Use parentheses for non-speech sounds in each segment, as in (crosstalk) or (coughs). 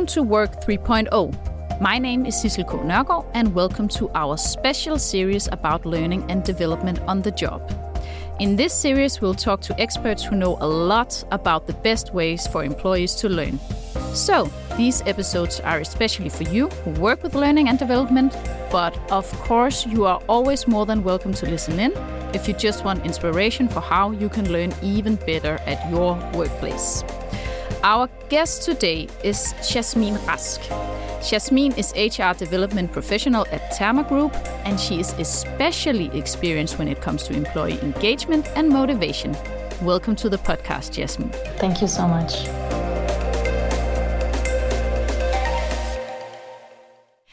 Welcome to Work 3.0. My name is Sissel K. Nørgaard, and welcome to our special series about learning and development on the job. In this series, we'll talk to experts who know a lot about the best ways for employees to learn. So, these episodes are especially for you who work with learning and development, but of course, you are always more than welcome to listen in if you just want inspiration for how you can learn even better at your workplace. Our guest today is Jasmin Rask. Jasmin is HR development professional at Terma Group, and she is especially experienced when it comes to employee engagement and motivation. Welcome to the podcast, Jasmin. Thank you so much.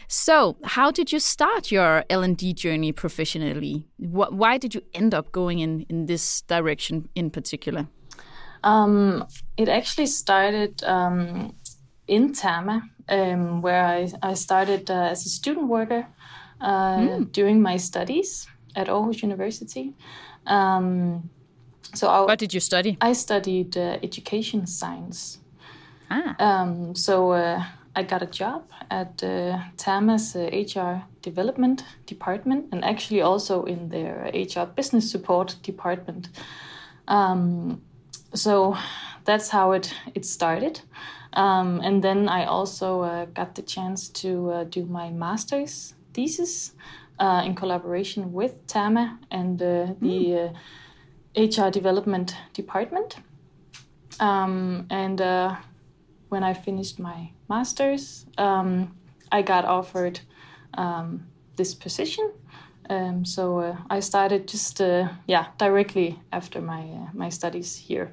So, how did you start your L&D journey professionally? Why did you end up going in, in this direction in particular? Um, it actually started um, in Terma, um, where I, I started uh, as a student worker uh, mm. during my studies at Aarhus University. Um, so I, what did you study? I studied uh, education science. Ah. Um, so uh, I got a job at uh, Terma's HR uh, development department and actually also in their HR business support department. Um, so that's how it it started. Um, and then I also uh, got the chance to uh, do my master's thesis uh, in collaboration with Terma and mm. the HR development department. Um, and when I finished my master's, um, I got offered um, this position. Um, so uh, I started just uh, yeah directly after my uh, my studies here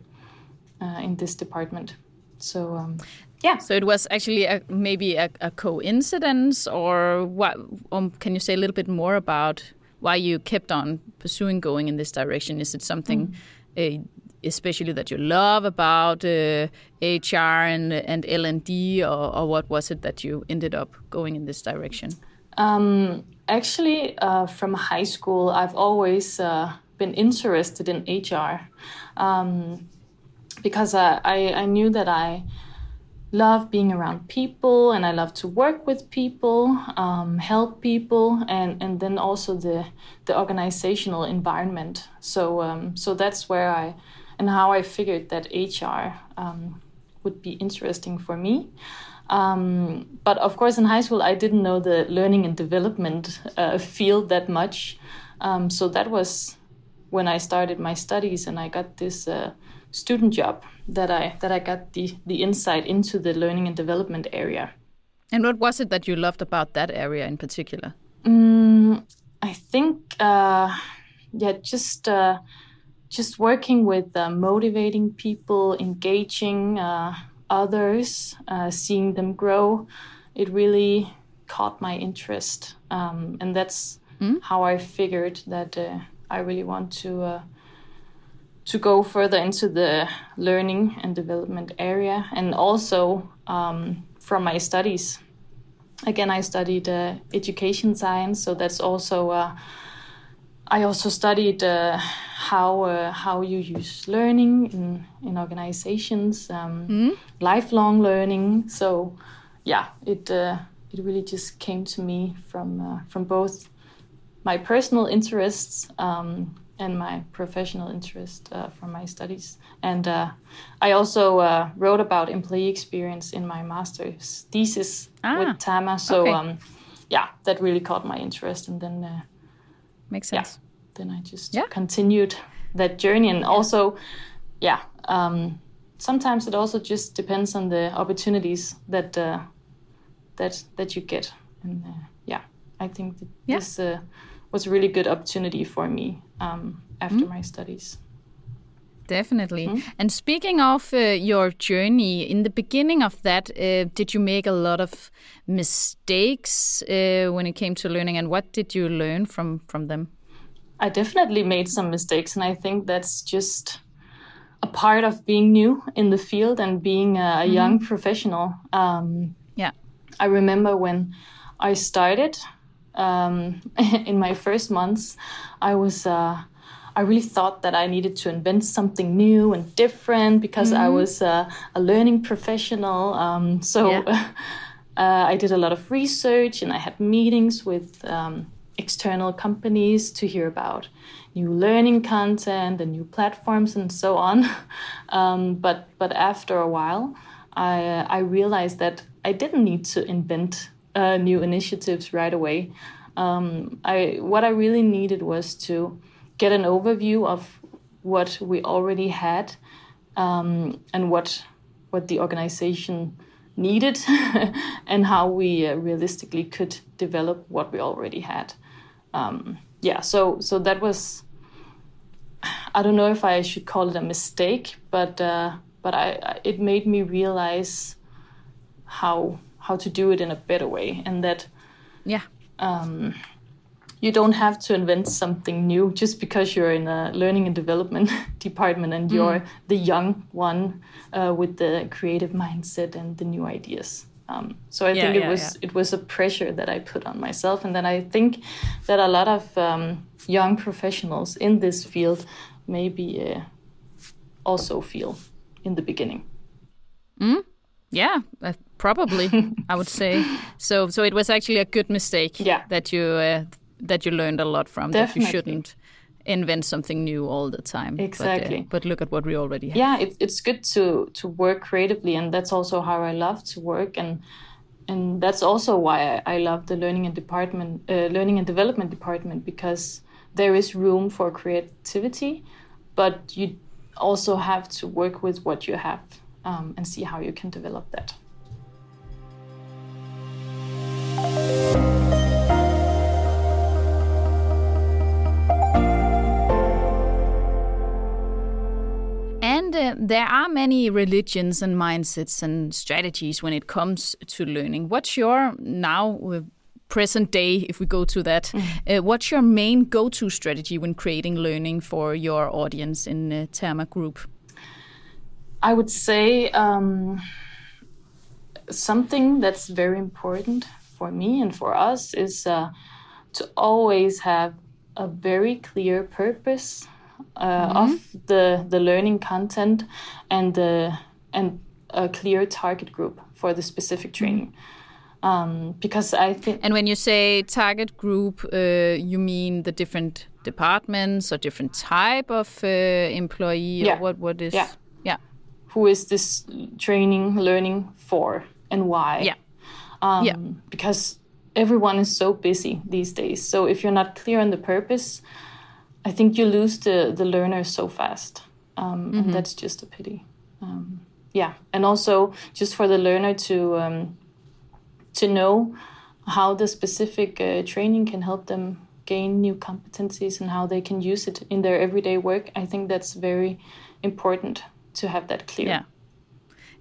in this department. So um, yeah. So it was actually a, maybe a, a, coincidence, or what? Um, can you say a little bit more about why you kept on pursuing going in this direction? Is it something, mm. uh, especially that you love about uh, HR and and L and D, or, or, what was it that you ended up going in this direction? Um, actually, uh, from high school, I've always uh, been interested in HR. Um, because I, I, I knew that I love being around people and I love to work with people, um, help people, and, and then also the the organizational environment. So um, so that's where I and how I figured that HR um, would be interesting for me. Um, but of course, in high school, I didn't know the learning and development uh, field that much. Um, so that was when I started my studies and I got this. Uh, student job that I that I got the the insight into the learning and development area. And what was it that you loved about that area in particular? Mm, I think, uh, yeah, just uh, just working with uh, motivating people, engaging uh, others, uh, seeing them grow. It really caught my interest, um, and that's mm. how I figured that uh, I really want to to go further into the learning and development area and also um, from my studies again i studied uh, education science so that's also uh, i also studied uh, how uh, how you use learning in in organizations um, mm. lifelong learning so yeah it uh, it really just came to me from uh, from both my personal interests um, and my professional interest uh, from my studies. And uh, I also uh, wrote about employee experience in my master's thesis ah, with Terma. So, okay. um, yeah, that really caught my interest. And then, uh, makes sense. Yeah, then I just yeah. continued that journey. And also, yeah, um, sometimes it also just depends on the opportunities that uh, that that you get. And uh, yeah, I think that yeah. this was a really good opportunity for me um, after mm. my studies. Definitely. Mm. And speaking of uh, your journey, in the beginning of that, uh, did you make a lot of mistakes uh, when it came to learning, and what did you learn from from them? I definitely made some mistakes, and I think that's just a part of being new in the field and being a, a mm. young professional. Um, yeah, I remember when I started um, (laughs) in my first months, I was uh, I really thought that I needed to invent something new and different because mm-hmm. I was uh, a learning professional. Um, so yeah. (laughs) uh, I did a lot of research and I had meetings with um, external companies to hear about new learning content and new platforms and so on. (laughs) Um, but but after a while, I I realized that I didn't need to invent uh, new initiatives right away. Um, I what I really needed was to get an overview of what we already had um, and what what the organization needed (laughs) and how we uh, realistically could develop what we already had. Um, yeah, so so that was I don't know if I should call it a mistake, but uh, but I, it made me realize how how to do it in a better way, and that yeah, um, you don't have to invent something new just because you're in a learning and development (laughs) department and mm. you're the young one uh, with the creative mindset and the new ideas. Um, so I yeah, think it yeah, was yeah. it was a pressure that I put on myself, and then I think that a lot of um, young professionals in this field maybe uh, also feel in the beginning. Mm? Yeah, probably (laughs) I would say so. So it was actually a good mistake. Yeah. that you uh, that you learned a lot from. Definitely. That you shouldn't invent something new all the time. Exactly. But, uh, but look at what we already have. Yeah, it, it's good to to work creatively, and that's also how I love to work, and and that's also why I, I love the learning and department, uh, learning and development department, because there is room for creativity, but you also have to work with what you have um, and see how you can develop that. There are many religions and mindsets and strategies when it comes to learning. What's your now present day, if we go to that, mm. uh, what's your main go-to strategy when creating learning for your audience in uh, Terma Group? I would say um, something that's very important for me and for us is uh, to always have a very clear purpose mm-hmm. of the the learning content and the and a clear target group for the specific mm-hmm. training. Um, because I think. And when you say target group, uh, you mean the different departments or different type of uh, employee? Yeah. what what is? Yeah. Yeah. Who is this training learning for and why? Yeah. Um, yeah. Because everyone is so busy these days. So if you're not clear on the purpose, I think you lose the the learner so fast, um, mm-hmm. and that's just a pity. Um, yeah, and also just for the learner to um, to know how the specific uh, training can help them gain new competencies and how they can use it in their everyday work. I think that's very important to have that clear. Yeah,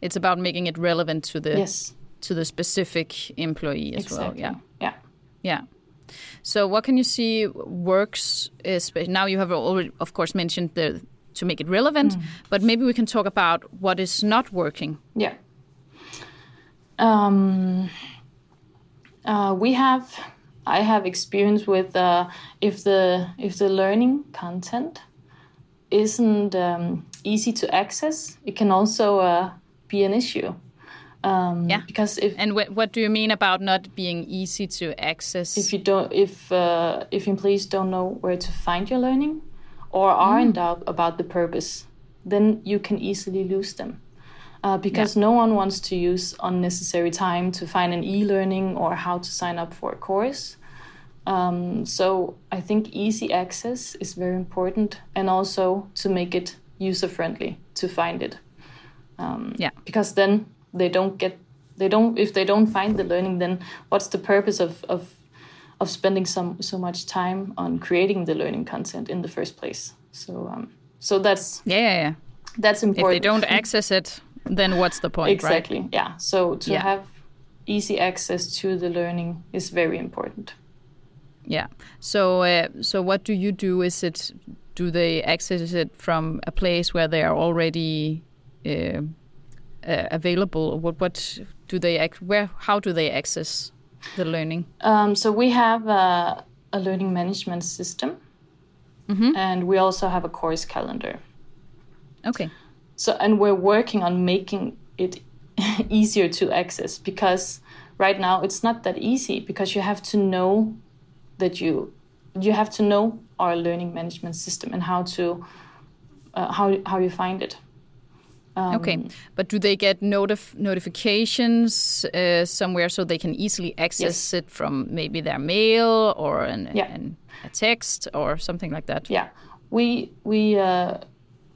it's about making it relevant to the yes. to the specific employee as exactly. well. Yeah, yeah, yeah. So, what can you see works? Is now you have already, of course, mentioned the to make it relevant, mm. but maybe we can talk about what is not working. Yeah. Um, uh, we have, I have experience with uh, if the if the learning content isn't um, easy to access, it can also uh, be an issue. Um, yeah. Because if and wh- what do you mean about not being easy to access? If you don't, if uh, if employees don't know where to find your learning, or are mm. in doubt about the purpose, then you can easily lose them. Uh, because yeah. no one wants to use unnecessary time to find an e-learning or how to sign up for a course. Um, so I think easy access is very important, and also to make it user friendly to find it. Um, yeah. Because then they don't get they don't if they don't find the learning then what's the purpose of of of spending some so much time on creating the learning content in the first place so um so that's yeah yeah, yeah. that's important if they don't access it then what's the point exactly right? yeah so to yeah. have easy access to the learning is very important yeah so uh, so what do you do is it do they access it from a place where they are already uh, uh, available? What what do they where how do they access the learning? Um, so we have a, a, learning management system, and we also have a course calendar. Okay. So, and we're working on making it (laughs) easier to access because right now it's not that easy because you have to know that you you have to know our learning management system and how to uh, how how you find it. Um, Okay, but do they get notif- notifications uh, somewhere so they can easily access it from maybe their mail or an, Yeah. an, a text or something like that? yeah we we uh,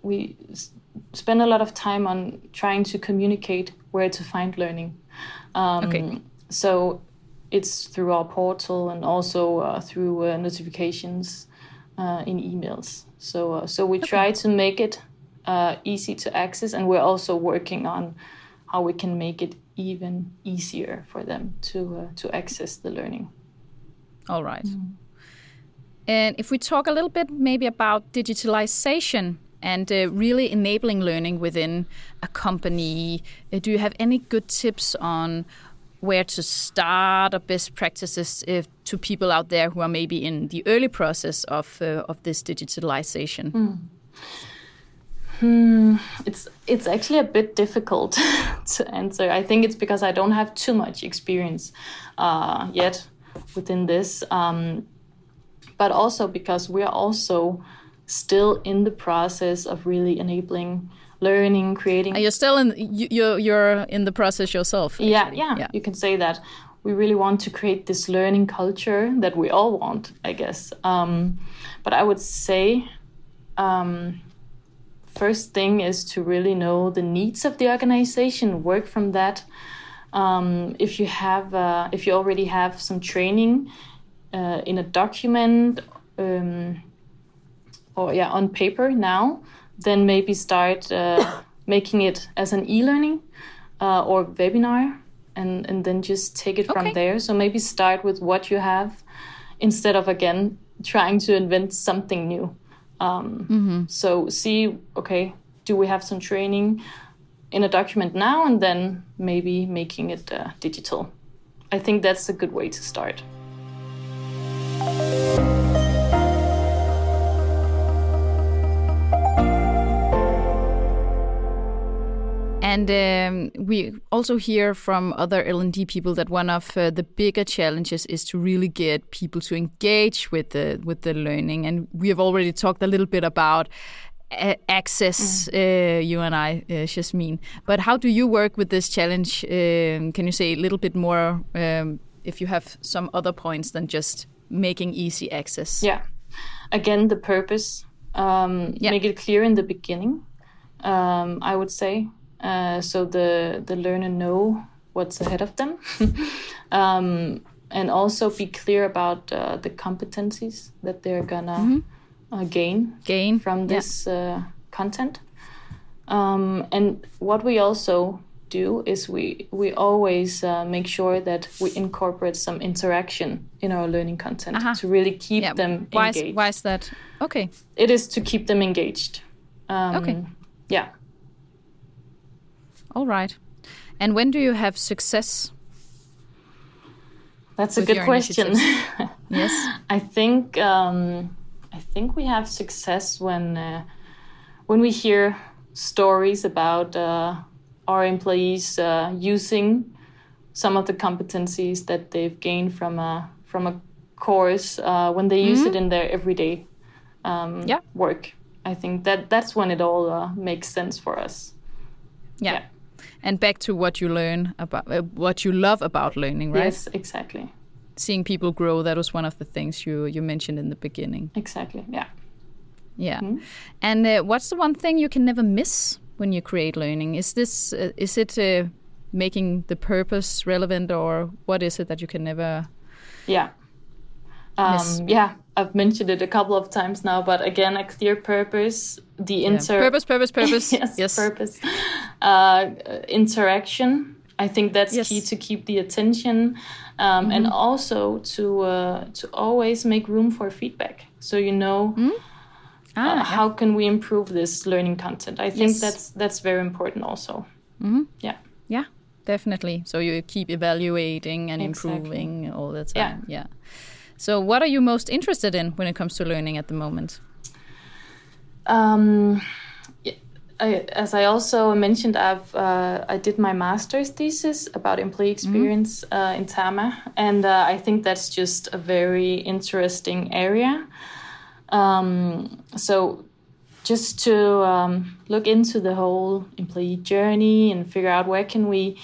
we s- spend a lot of time on trying to communicate where to find learning um, Okay. so it's through our portal and also uh, through uh, notifications uh, in emails so uh, so we try to make it uh, easy to access and we're also working on how we can make it even easier for them to uh, to access the learning All right. And if we talk a little bit maybe about digitalization and uh, really enabling learning within a company, uh, do you have any good tips on where to start or best practices if, to people out there who are maybe in the early process of uh, of this digitalization? It's it's actually a bit difficult (laughs) to answer. I think it's because I don't have too much experience uh, yet within this, um, but also because we're also still in the process of really enabling learning, creating. Are you still in? You, you're you're in the process yourself. yeah, yeah, yeah. you can say that. We really want to create this learning culture that we all want, I guess. Um, but I would say um, first thing is to really know the needs of the organization work from that. Um, if you have uh, if you already have some training uh, in a document um, or yeah on paper now then maybe start uh, (coughs) making it as an e-learning uh, or webinar and, and then just take it Okay. from there. So maybe start with what you have instead of again trying to invent something new um, so see okay do we have some training in a document now and then maybe making it uh, digital? I think that's a good way to start And um, we also hear from other L&D people that one of uh, the bigger challenges is to really get people to engage with the with the learning. And we have already talked a little bit about uh, access, uh, you and I, uh, Jasmin. But how do you work with this challenge? Um, can you say a little bit more um, if you have some other points than just making easy access? yeah again the purpose um, Yeah. make it clear in the beginning um, i would say uh, so the the learner know what's ahead of them (laughs) um, and also be clear about uh, the competencies that they're gonna uh, gain Gain from Yeah. this uh, content. Um, and what we also do is we we always uh, make sure that we incorporate some interaction in our learning content Aha. to really keep Yeah. them Why is, engaged. why is that? Okay. It is to keep them engaged. Um, Okay. Yeah. All right. And when do you have success? That's a good question. (laughs) Yes. I think um, I think we have success when uh, when we hear stories about uh, our employees uh, using some of the competencies that they've gained from a from a course uh, when they use it in their everyday um, Yeah. work. I think that that's when it all uh, makes sense for us. Yeah. Yeah. And back to what you learn about uh, what you love about learning, right? Yes, exactly, Seeing people grow. That was one of the things you you mentioned in the beginning. exactly. Yeah. Yeah. Mm-hmm. And uh, what's the one thing you can never miss when you create learning? Is this uh, is it uh, making the purpose relevant, or what is it that you can never? Yeah. Um, Yes. Yeah, I've mentioned it a couple of times now, but again, a clear purpose, the inter purpose, purpose, purpose. (laughs) yes, yes. purpose, uh, interaction. I think that's Yes. key to keep the attention, um, and also to uh, to always make room for feedback. So you know, Ah, uh, yeah. how can we improve this learning content? I think Yes. that's that's very important also. Yeah. Yeah, definitely. So you keep evaluating and Exactly. improving all the Yeah. time. Yeah. So what are you most interested in when it comes to learning at the moment? Um, I, as I also mentioned, I've uh, I did my master's thesis about employee mm-hmm. experience mm-hmm. uh, in Terma, and uh, I think that's just a very interesting area. Um, so, just to um, look into the whole employee journey and figure out where can we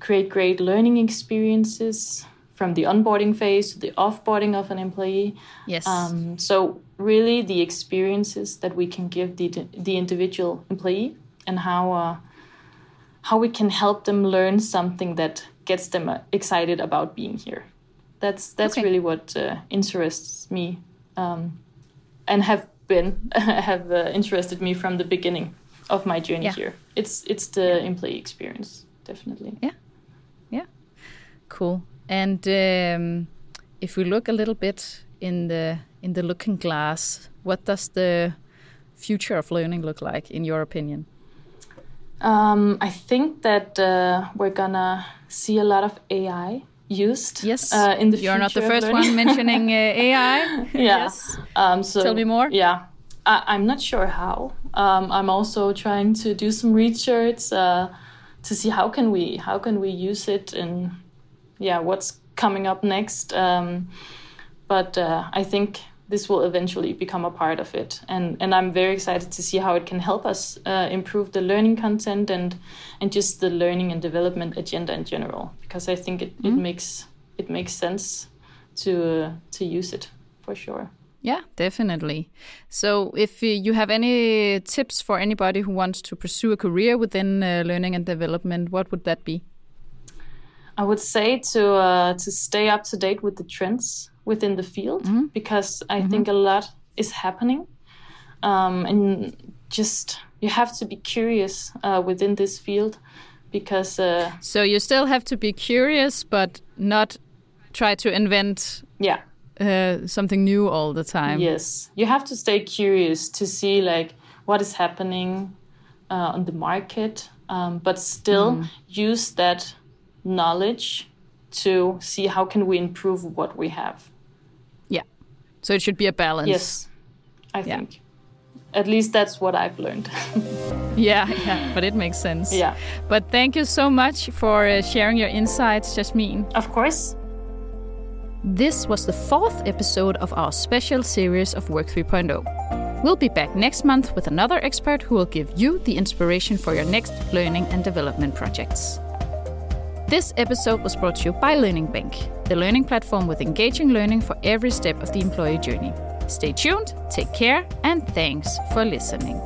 create great learning experiences from the onboarding phase to the offboarding of an employee. Yes. Um, so really, the experiences that we can give the the individual employee and how uh, how we can help them learn something that gets them uh, excited about being here. That's that's okay. really what uh, interests me, um, and have been (laughs) have uh, interested me from the beginning of my journey yeah. here. It's it's the yeah. employee experience, definitely. Yeah, yeah, cool. And um, if we look a little bit in the in the looking glass, what does the future of learning look like, in your opinion? Um, I think that uh, we're gonna see a lot of AI used. Yes, uh, in the you're not the first one (laughs) mentioning uh, AI. yeah. yes. Um, so tell me more. Yeah, I, am not sure how. Um, I'm also trying to do some research uh, to see how can we how can we use it in yeah, what's coming up next. Um, but uh, I think this will eventually become a part of it, and and I'm very excited to see how it can help us uh, improve the learning content and and just the learning and development agenda in general. Because I think it, mm-hmm. it makes it makes sense to uh, to use it for sure. Yeah, definitely. So, if you have any tips for anybody who wants to pursue a career within uh, learning and development, what would that be? I would say to uh, to stay up to date with the trends within the field mm-hmm. because I mm-hmm. think a lot is happening, um, and just you have to be curious uh, within this field because. Uh, so you still have to be curious, but not try to invent. Yeah. Uh, something new all the time. Yes, you have to stay curious to see like what is happening uh, on the market, um, but still mm. use that knowledge to see how can we improve what we have. Yeah. So it should be a balance. Yes. I yeah. think. At least that's what I've learned. (laughs) yeah, yeah, but it makes sense. Yeah. But thank you so much for uh, sharing your insights, Jasmin. Of course. This was the fourth episode of our special series of Work 3.0. We'll be back next month with another expert who will give you the inspiration for your next learning and development projects. This episode was brought to you by Learning Bank, the learning platform with engaging learning for every step of the employee journey. Stay tuned, take care, and thanks for listening.